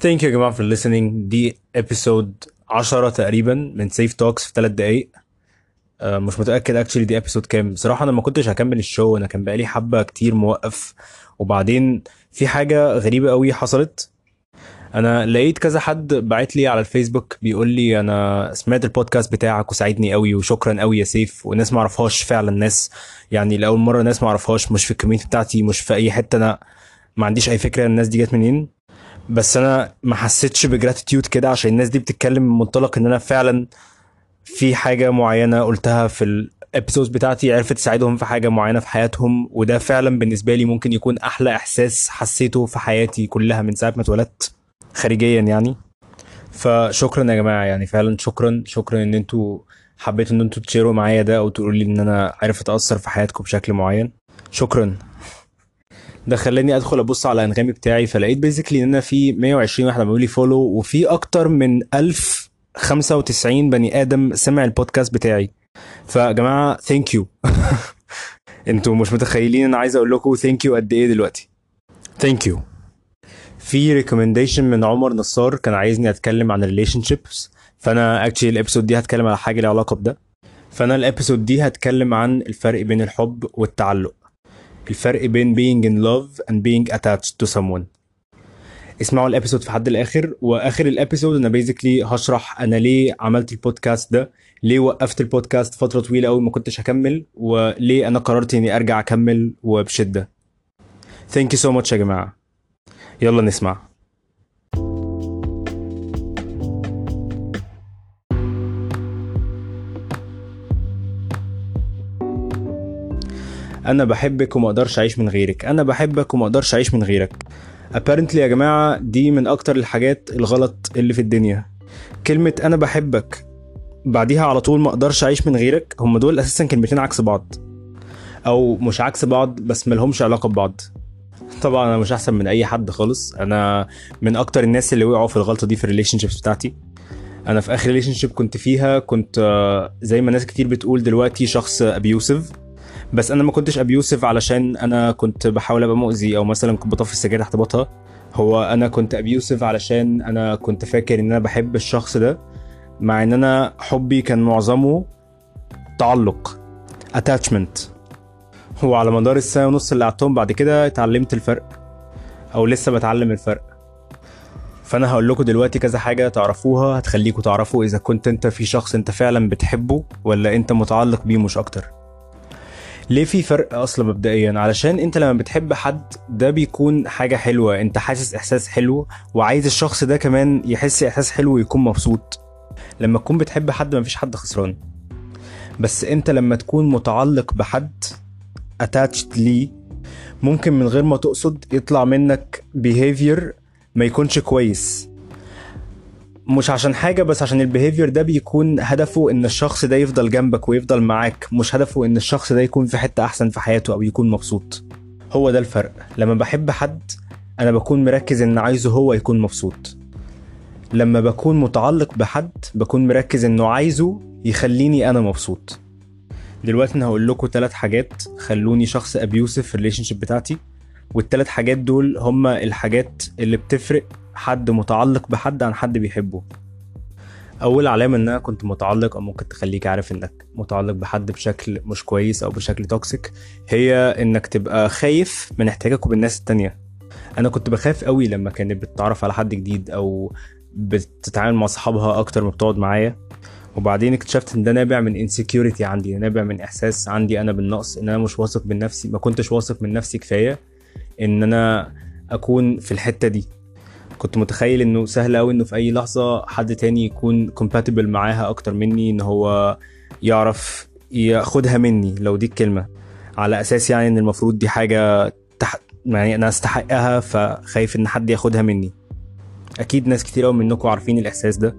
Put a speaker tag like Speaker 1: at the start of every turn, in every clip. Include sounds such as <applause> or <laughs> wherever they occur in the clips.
Speaker 1: thank you يا جماعة for listening. دي episode 10 تقريبا من Seif Talks في 3 دقايق. آه، مش متأكد actually دي episode كام. بصراحة أنا ما كنتش هكمل ال show أنا كان بقالي حبة كتير موقف. وبعدين في حاجة غريبة قوي حصلت. أنا لقيت كذا حد بعت لي على الفيسبوك بيقول لي أنا سمعت البودكاست بتاعك وساعدني قوي وشكرا قوي يا سيف. وناس ما اعرفهاش فعلا ناس يعني لأول مرة ناس ما اعرفهاش مش في ال community بتاعتي مش في أي حتة أنا ما عنديش أي فكرة الناس دي جت منين. بس أنا ما حسيتش ب gratitude كده عشان الناس دي بتتكلم من منطلق إن أنا فعلا في حاجة معينة قلتها في ال episodes بتاعتي عرفت تساعدهم في حاجة معينة في حياتهم وده فعلا بالنسبة لي ممكن يكون أحلى إحساس حسيته في حياتي كلها من ساعة ما اتولدت خارجيا يعني. فشكرا يا جماعة يعني فعلا شكرا شكرا إن أنتوا حبيتوا إن أنتوا ت share وا معايا ده أو تقولوا لي إن أنا عارف أأثر في حياتكم بشكل معين. شكرا. ده خلاني أدخل أبص على أنغامي بتاعي فلقيت basically إن أنا في 120 واحد عملوا لي follow وفي أكتر من 1095 بني آدم سمع البودكاست بتاعي. فيا جماعة thank you <laughs> أنتوا مش متخيلين أنا عايز أقول لكم thank you قد إيه دلوقتي. thank you في recommendation من عمر نصار كان عايزني أتكلم عن ال relationships فأنا actually ال episode دي هتكلم على حاجة ليها علاقة بده. فأنا ال episode دي هتكلم عن الفرق بين الحب والتعلق. الفرق بين being in love and being attached to someone. اسمعوا ال episode في حد الآخر. وآخر ال episode أنا basically هشرح أنا ليه عملت البودكاست ده ليه وقفت البودكاست فترة طويلة قوي ما كنتش هكمل وليه أنا قررت إني أرجع أكمل وبشدة. thank you so much يا جماعة. يلا نسمع. أنا بحبك وما أقدرش أعيش من غيرك. أنا بحبك وما أقدرش أعيش من غيرك. Apparently يا جماعة دي من أكتر الحاجات الغلط اللي في الدنيا. كلمة أنا بحبك بعديها على طول ما أقدرش أعيش من غيرك هم دول أساسا كلمتين عكس بعض. أو مش عكس بعض بس ملهمش علاقة ببعض. طبعا أنا مش أحسن من أي حد خالص. أنا من أكتر الناس اللي وقعوا في الغلطة دي في ال relationships بتاعتي. أنا في آخر relationship كنت فيها كنت آه، زي ما ناس كتير بتقول دلوقتي شخص abusive بس أنا ما كنتش ابيوسف علشان أنا كنت بحاول أبقى مؤذي أو مثلا كنت بطفي السجاير تحت بطها. هو أنا كنت ابيوسف علشان أنا كنت فاكر إن أنا بحب الشخص ده مع إن أنا حبي كان معظمه تعلق attachment. هو على مدار السنة ونص اللي قعدتهم بعد كده اتعلمت الفرق أو لسه بتعلم الفرق. فأنا هقول لكم دلوقتي كذا حاجة تعرفوها هتخليكم تعرفوا إذا كنت أنت في شخص أنت فعلا بتحبه ولا أنت متعلق بيه مش أكتر. ليه في فرق أصلا مبدئيا؟ علشان أنت لما بتحب حد ده بيكون حاجة حلوة. أنت حاسس إحساس حلو وعايز الشخص ده كمان يحس إحساس حلو ويكون مبسوط. لما تكون بتحب حد مفيش حد خسران. بس أنت لما تكون متعلق بحد attached ليه ممكن من غير ما تقصد يطلع منك behavior ما يكونش كويس. مش عشان حاجة بس عشان البيهيفير ده بيكون هدفه إن الشخص ده يفضل جنبك ويفضل معاك مش هدفه إن الشخص ده يكون في حتة أحسن في حياته أو يكون مبسوط. هو ده الفرق. لما بحب حد أنا بكون مركز إن عايزه هو يكون مبسوط. لما بكون متعلق بحد بكون مركز إنه عايزه يخليني أنا مبسوط. دلوقتي أنا هقول لكم ثلاث حاجات خلوني شخص abusive في ال relationship بتاعتي والثلاث حاجات دول هما الحاجات اللي بتفرق حد متعلق بحد عن حد بيحبه. أول علامة ان أنا كنت متعلق أو ممكن تخليك عارف إنك متعلق بحد بشكل مش كويس أو بشكل toxic هي إنك تبقى خايف من احتكاكه بالناس التانية. أنا كنت بخاف قوي لما كانت بتتعرف على حد جديد أو بتتعامل مع اصحابها أكتر ما بتقعد معايا. وبعدين اكتشفت إن ده نابع من insecurity عندي نابع من إحساس عندي أنا بالنقص إن أنا مش واثق من نفسي ما كنتش واثق من نفسي كفاية إن أنا أكون في الحتة دي. كنت متخيل إنه سهل قوي إنه في أي لحظة حد تاني يكون compatible معاها أكتر مني إن هو يعرف ياخدها مني لو دي الكلمة. على أساس يعني إن المفروض دي حاجة تح... يعني أنا أستحقها فخايف إن حد ياخدها مني. أكيد ناس كتير قوي منكم عارفين الإحساس ده.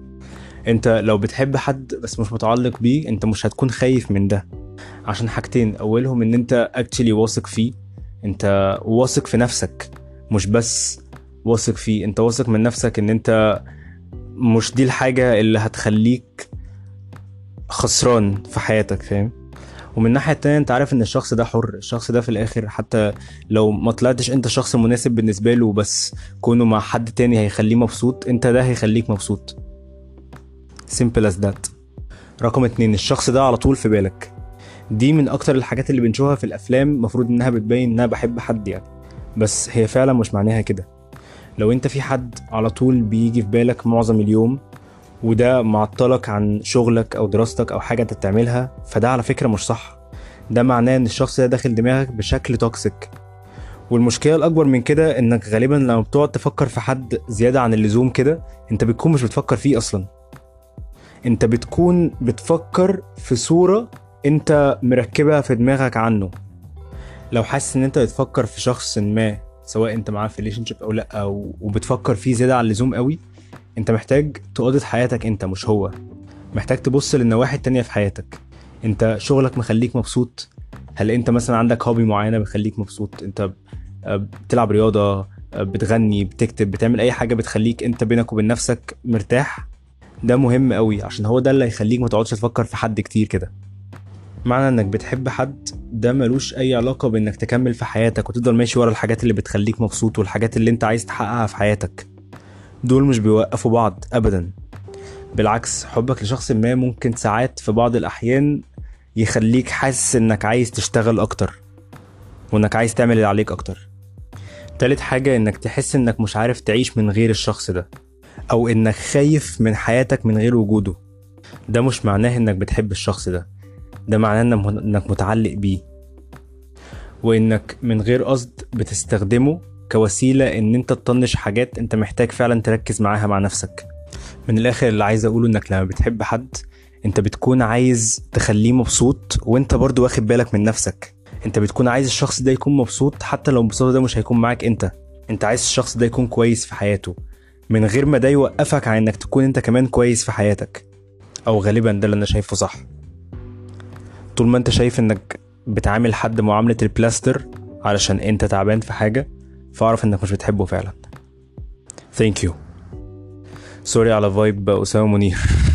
Speaker 1: أنت لو بتحب حد بس مش متعلق بيه أنت مش هتكون خايف من ده. عشان حاجتين أولهم إن أنت اكشلي واثق فيه. أنت واثق في نفسك مش بس واثق فيه. انت واثق من نفسك ان انت مش دي الحاجة اللي هتخليك خسران في حياتك فاهم؟ ومن الناحية التانية انت عارف ان الشخص ده حر الشخص ده في الآخر حتى لو ما طلعتش انت شخص مناسب بالنسبة له بس كونه مع حد تاني هيخليه مبسوط انت ده هيخليك مبسوط. Simple as that. رقم اتنين الشخص ده على طول في بالك. دي من أكتر الحاجات اللي بنشوفها في الأفلام المفروض إنها بتبين إنها بحب حد يعني. بس هي فعلا مش معناها كده. لو انت في حد على طول بيجي في بالك معظم اليوم وده معطلك عن شغلك أو دراستك أو حاجة انت بتعملها فده على فكرة مش صح. ده معناه إن الشخص ده داخل دماغك بشكل توكسيك والمشكلة الأكبر من كده إنك غالبا لما بتقعد تفكر في حد زيادة عن اللزوم كده أنت بتكون مش بتفكر فيه أصلا. أنت بتكون بتفكر في صورة أنت مركبها في دماغك عنه. لو حاسس إن أنت بتفكر في شخص ما سواء انت معاه في relation أو لا أو وبتفكر فيه زيادة عن اللزوم قوي انت محتاج تقضي حياتك انت مش هو. محتاج تبص للنواحي التانية في حياتك. انت شغلك مخليك مبسوط؟ هل انت مثلا عندك hobby معينة بتخليك مبسوط؟ انت بتلعب رياضة بتغني بتكتب بتعمل أي حاجة بتخليك انت بينك وبين نفسك مرتاح؟ ده مهم قوي عشان هو ده اللي هيخليك ما تقعدش تفكر في حد كتير كده. معنى إنك بتحب حد ده ملوش أي علاقة بإنك تكمل في حياتك وتفضل ماشي ورا الحاجات اللي بتخليك مبسوط والحاجات اللي أنت عايز تحققها في حياتك. دول مش بيوقفوا بعض ابدا. بالعكس حبك لشخص ما ممكن ساعات في بعض الأحيان يخليك حاسس إنك عايز تشتغل أكتر وإنك عايز تعمل اللي عليك أكتر. تالت حاجة إنك تحس إنك مش عارف تعيش من غير الشخص ده أو إنك خايف من حياتك من غير وجوده. ده مش معناه إنك بتحب الشخص ده. ده معناه إنك متعلق بيه. وإنك من غير قصد بتستخدمه كوسيلة إن أنت تطنش حاجات أنت محتاج فعلا تركز معاها مع نفسك. من الآخر اللي عايز أقوله إنك لما بتحب حد أنت بتكون عايز تخليه مبسوط وأنت برضو واخد بالك من نفسك. أنت بتكون عايز الشخص ده يكون مبسوط حتى لو انبساطه ده مش هيكون معاك أنت. أنت عايز الشخص ده يكون كويس في حياته. من غير ما ده يوقفك عن إنك تكون أنت كمان كويس في حياتك. أو غالبا ده اللي أنا شايفه صح. طول ما انت شايف انك بتعامل حد معاملة البلاستر علشان انت تعبان في حاجة فاعرف انك مش بتحبه فعلا. thank you sorry على vibe أسامة منير. <laughs>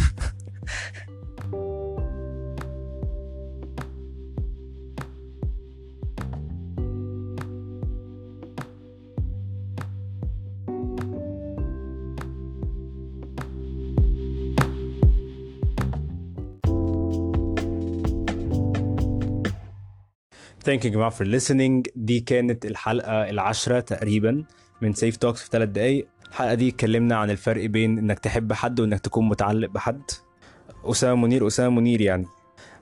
Speaker 1: thank you جماعة for listening. دي كانت الحلقة العاشره تقريبا من سيف Talks في ثلاث دقايق. الحلقة دي اتكلمنا عن الفرق بين إنك تحب حد وإنك تكون متعلق بحد. أسامة منير أسامة منير يعني.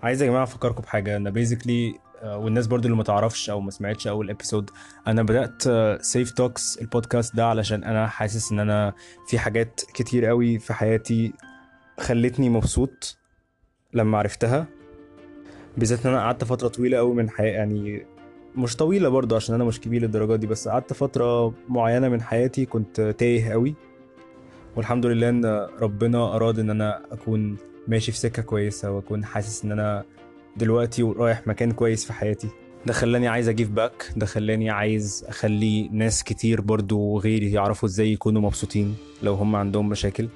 Speaker 1: عايز يا جماعة أفكركم بحاجة. أنا basically والناس برضو اللي ما تعرفش أو ما سمعتش أول episode أنا بدأت سيف Talks البودكاست ده علشان أنا حاسس إن أنا في حاجات كتير قوي في حياتي خلتني مبسوط لما عرفتها. بالذات إن أنا قعدت فترة طويلة قوي من حياتي يعني مش طويلة برضه عشان أنا مش كبير للدرجة دي بس قعدت فترة معينة من حياتي كنت تايه قوي والحمد لله إن ربنا أراد إن أنا أكون ماشي في سكة كويسة وأكون حاسس إن أنا دلوقتي رايح مكان كويس في حياتي. ده خلاني عايز اجيف باك ده خلاني عايز أخلي ناس كتير برضو غيري يعرفوا إزاي يكونوا مبسوطين لو هم عندهم مشاكل.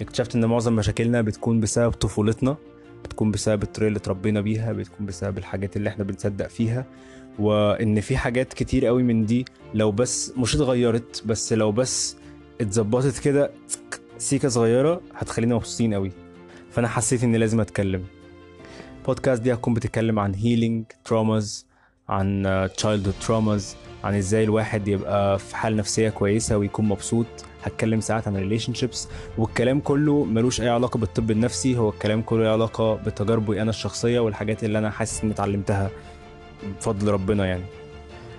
Speaker 1: اكتشفت إن معظم مشاكلنا بتكون بسبب طفولتنا. بتكون بسبب الطريقة اللي اتربينا بيها بتكون بسبب الحاجات اللي إحنا بنصدق فيها. وإن في حاجات كتير قوي من دي لو بس مش اتغيرت بس لو بس اتظبطت كده سيكة صغيرة هتخلينا مبسوطين قوي. فأنا حسيت إني لازم أتكلم. بودكاست دي هتكون بتتكلم عن healing traumas عن child traumas عن إزاي الواحد يبقى في حال نفسية كويسة ويكون مبسوط. هتكلم ساعات عن relationships والكلام كله ملوش أي علاقة بالطب النفسي هو الكلام كله له علاقة بتجاربي أنا الشخصية والحاجات اللي أنا حاسس إني اتعلمتها بفضل ربنا يعني.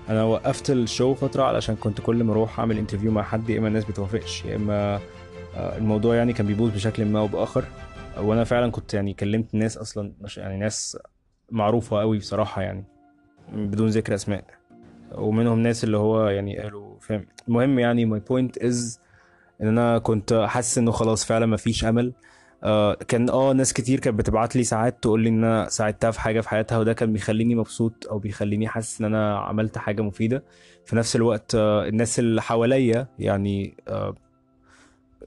Speaker 1: أنا وقفت ال show فترة علشان كنت كل ما أروح أعمل interview مع حد يا إما الناس بتوافقش يا إما الموضوع يعني كان بيبوظ بشكل ما أو بآخر. وأنا فعلا كنت يعني كلمت ناس أصلا يعني ناس معروفة قوي بصراحة يعني بدون ذكر أسماء. ومنهم ناس اللي هو يعني قالوا فاهم؟ المهم يعني my point is إن أنا كنت حاسس إنه خلاص فعلا ما فيش أمل. آه كان آه ناس كتير كانت بتبعت لي ساعات تقول لي إن أنا ساعدتها في حاجة في حياتها وده كان بيخليني مبسوط أو بيخليني حاسس إن أنا عملت حاجة مفيدة. في نفس الوقت آه الناس اللي حواليا يعني آه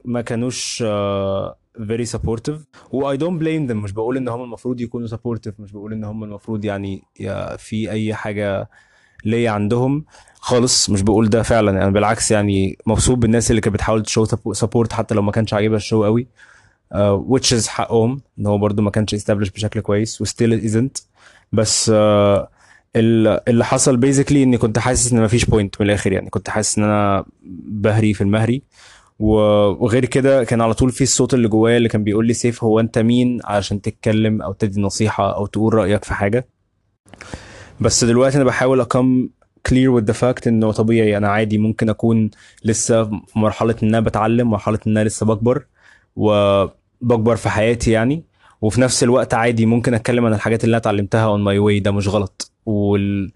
Speaker 1: ما كانوش آه very supportive. و I don't blame them مش بقول إن هم المفروض يكونوا supportive مش بقول إن هم المفروض يعني يا في أي حاجة ليا عندهم خالص مش بقول ده فعلا أنا يعني بالعكس يعني مبسوط بالناس اللي كانت بتحاول ت show support حتى لو ما كانش عاجبها ال show قوي. uh, which is حقهم إن هو برده ما كانش established بشكل كويس و still it isn't. بس uh, اللي حصل basically إني كنت حاسس إن مفيش point من الآخر يعني. كنت حاسس إن أنا بهري في المهري. وغير كده كان على طول في الصوت اللي جوايا اللي كان بيقول لي سيف هو أنت مين؟ علشان تتكلم أو تدي نصيحة أو تقول رأيك في حاجة. بس دلوقتي أنا بحاول أ come clear with the fact إنه طبيعي أنا عادي ممكن أكون لسه في مرحلة إن أنا بتعلم مرحلة إن أنا لسه بكبر وبكبر في حياتي يعني. وفي نفس الوقت عادي ممكن أتكلم عن الحاجات اللي أنا اتعلمتها on my way ده مش غلط. وال...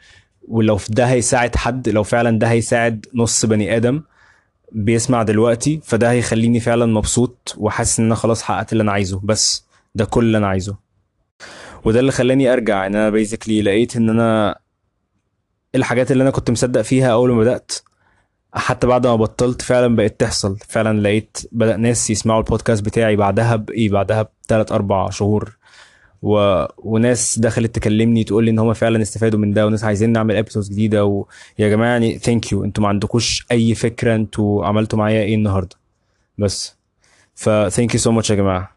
Speaker 1: ولو ده هيساعد حد لو فعلا ده هيساعد نص بني آدم بيسمع دلوقتي فده هيخليني فعلا مبسوط وحاسس إن أنا خلاص حققت اللي أنا عايزه. بس ده كل اللي أنا عايزه. وده اللي خلاني أرجع. ان أنا basically لقيت إن أنا الحاجات اللي أنا كنت مصدق فيها أول ما بدأت حتى بعد ما بطلت فعلا بقت تحصل. فعلا لقيت بدأ ناس يسمعوا البودكاست بتاعي بعدها بايه بعدها بثلاث أربع شهور. و... وناس دخلت تكلمني تقول لي إن هم فعلا استفادوا من ده وناس عايزين نعمل episodes جديدة. ويا جماعة يعني thank you أنتوا ما عندكوش أي فكرة أنتوا عملتوا معايا إيه النهارده؟ بس. ف thank you so much يا جماعة.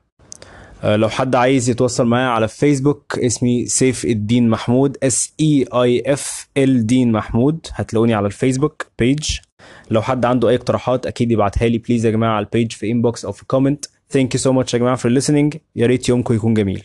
Speaker 1: لو حد عايز يتواصل معايا على فيسبوك اسمي سيف الدين محمود S E I F ال دين محمود. هتلاقوني على الفيسبوك page لو حد عنده أي اقتراحات أكيد يبعتها لي please يا جماعة على ال page في inbox أو في comment thank you so much يا جماعة for listening. يا ريت يومكم يكون جميل.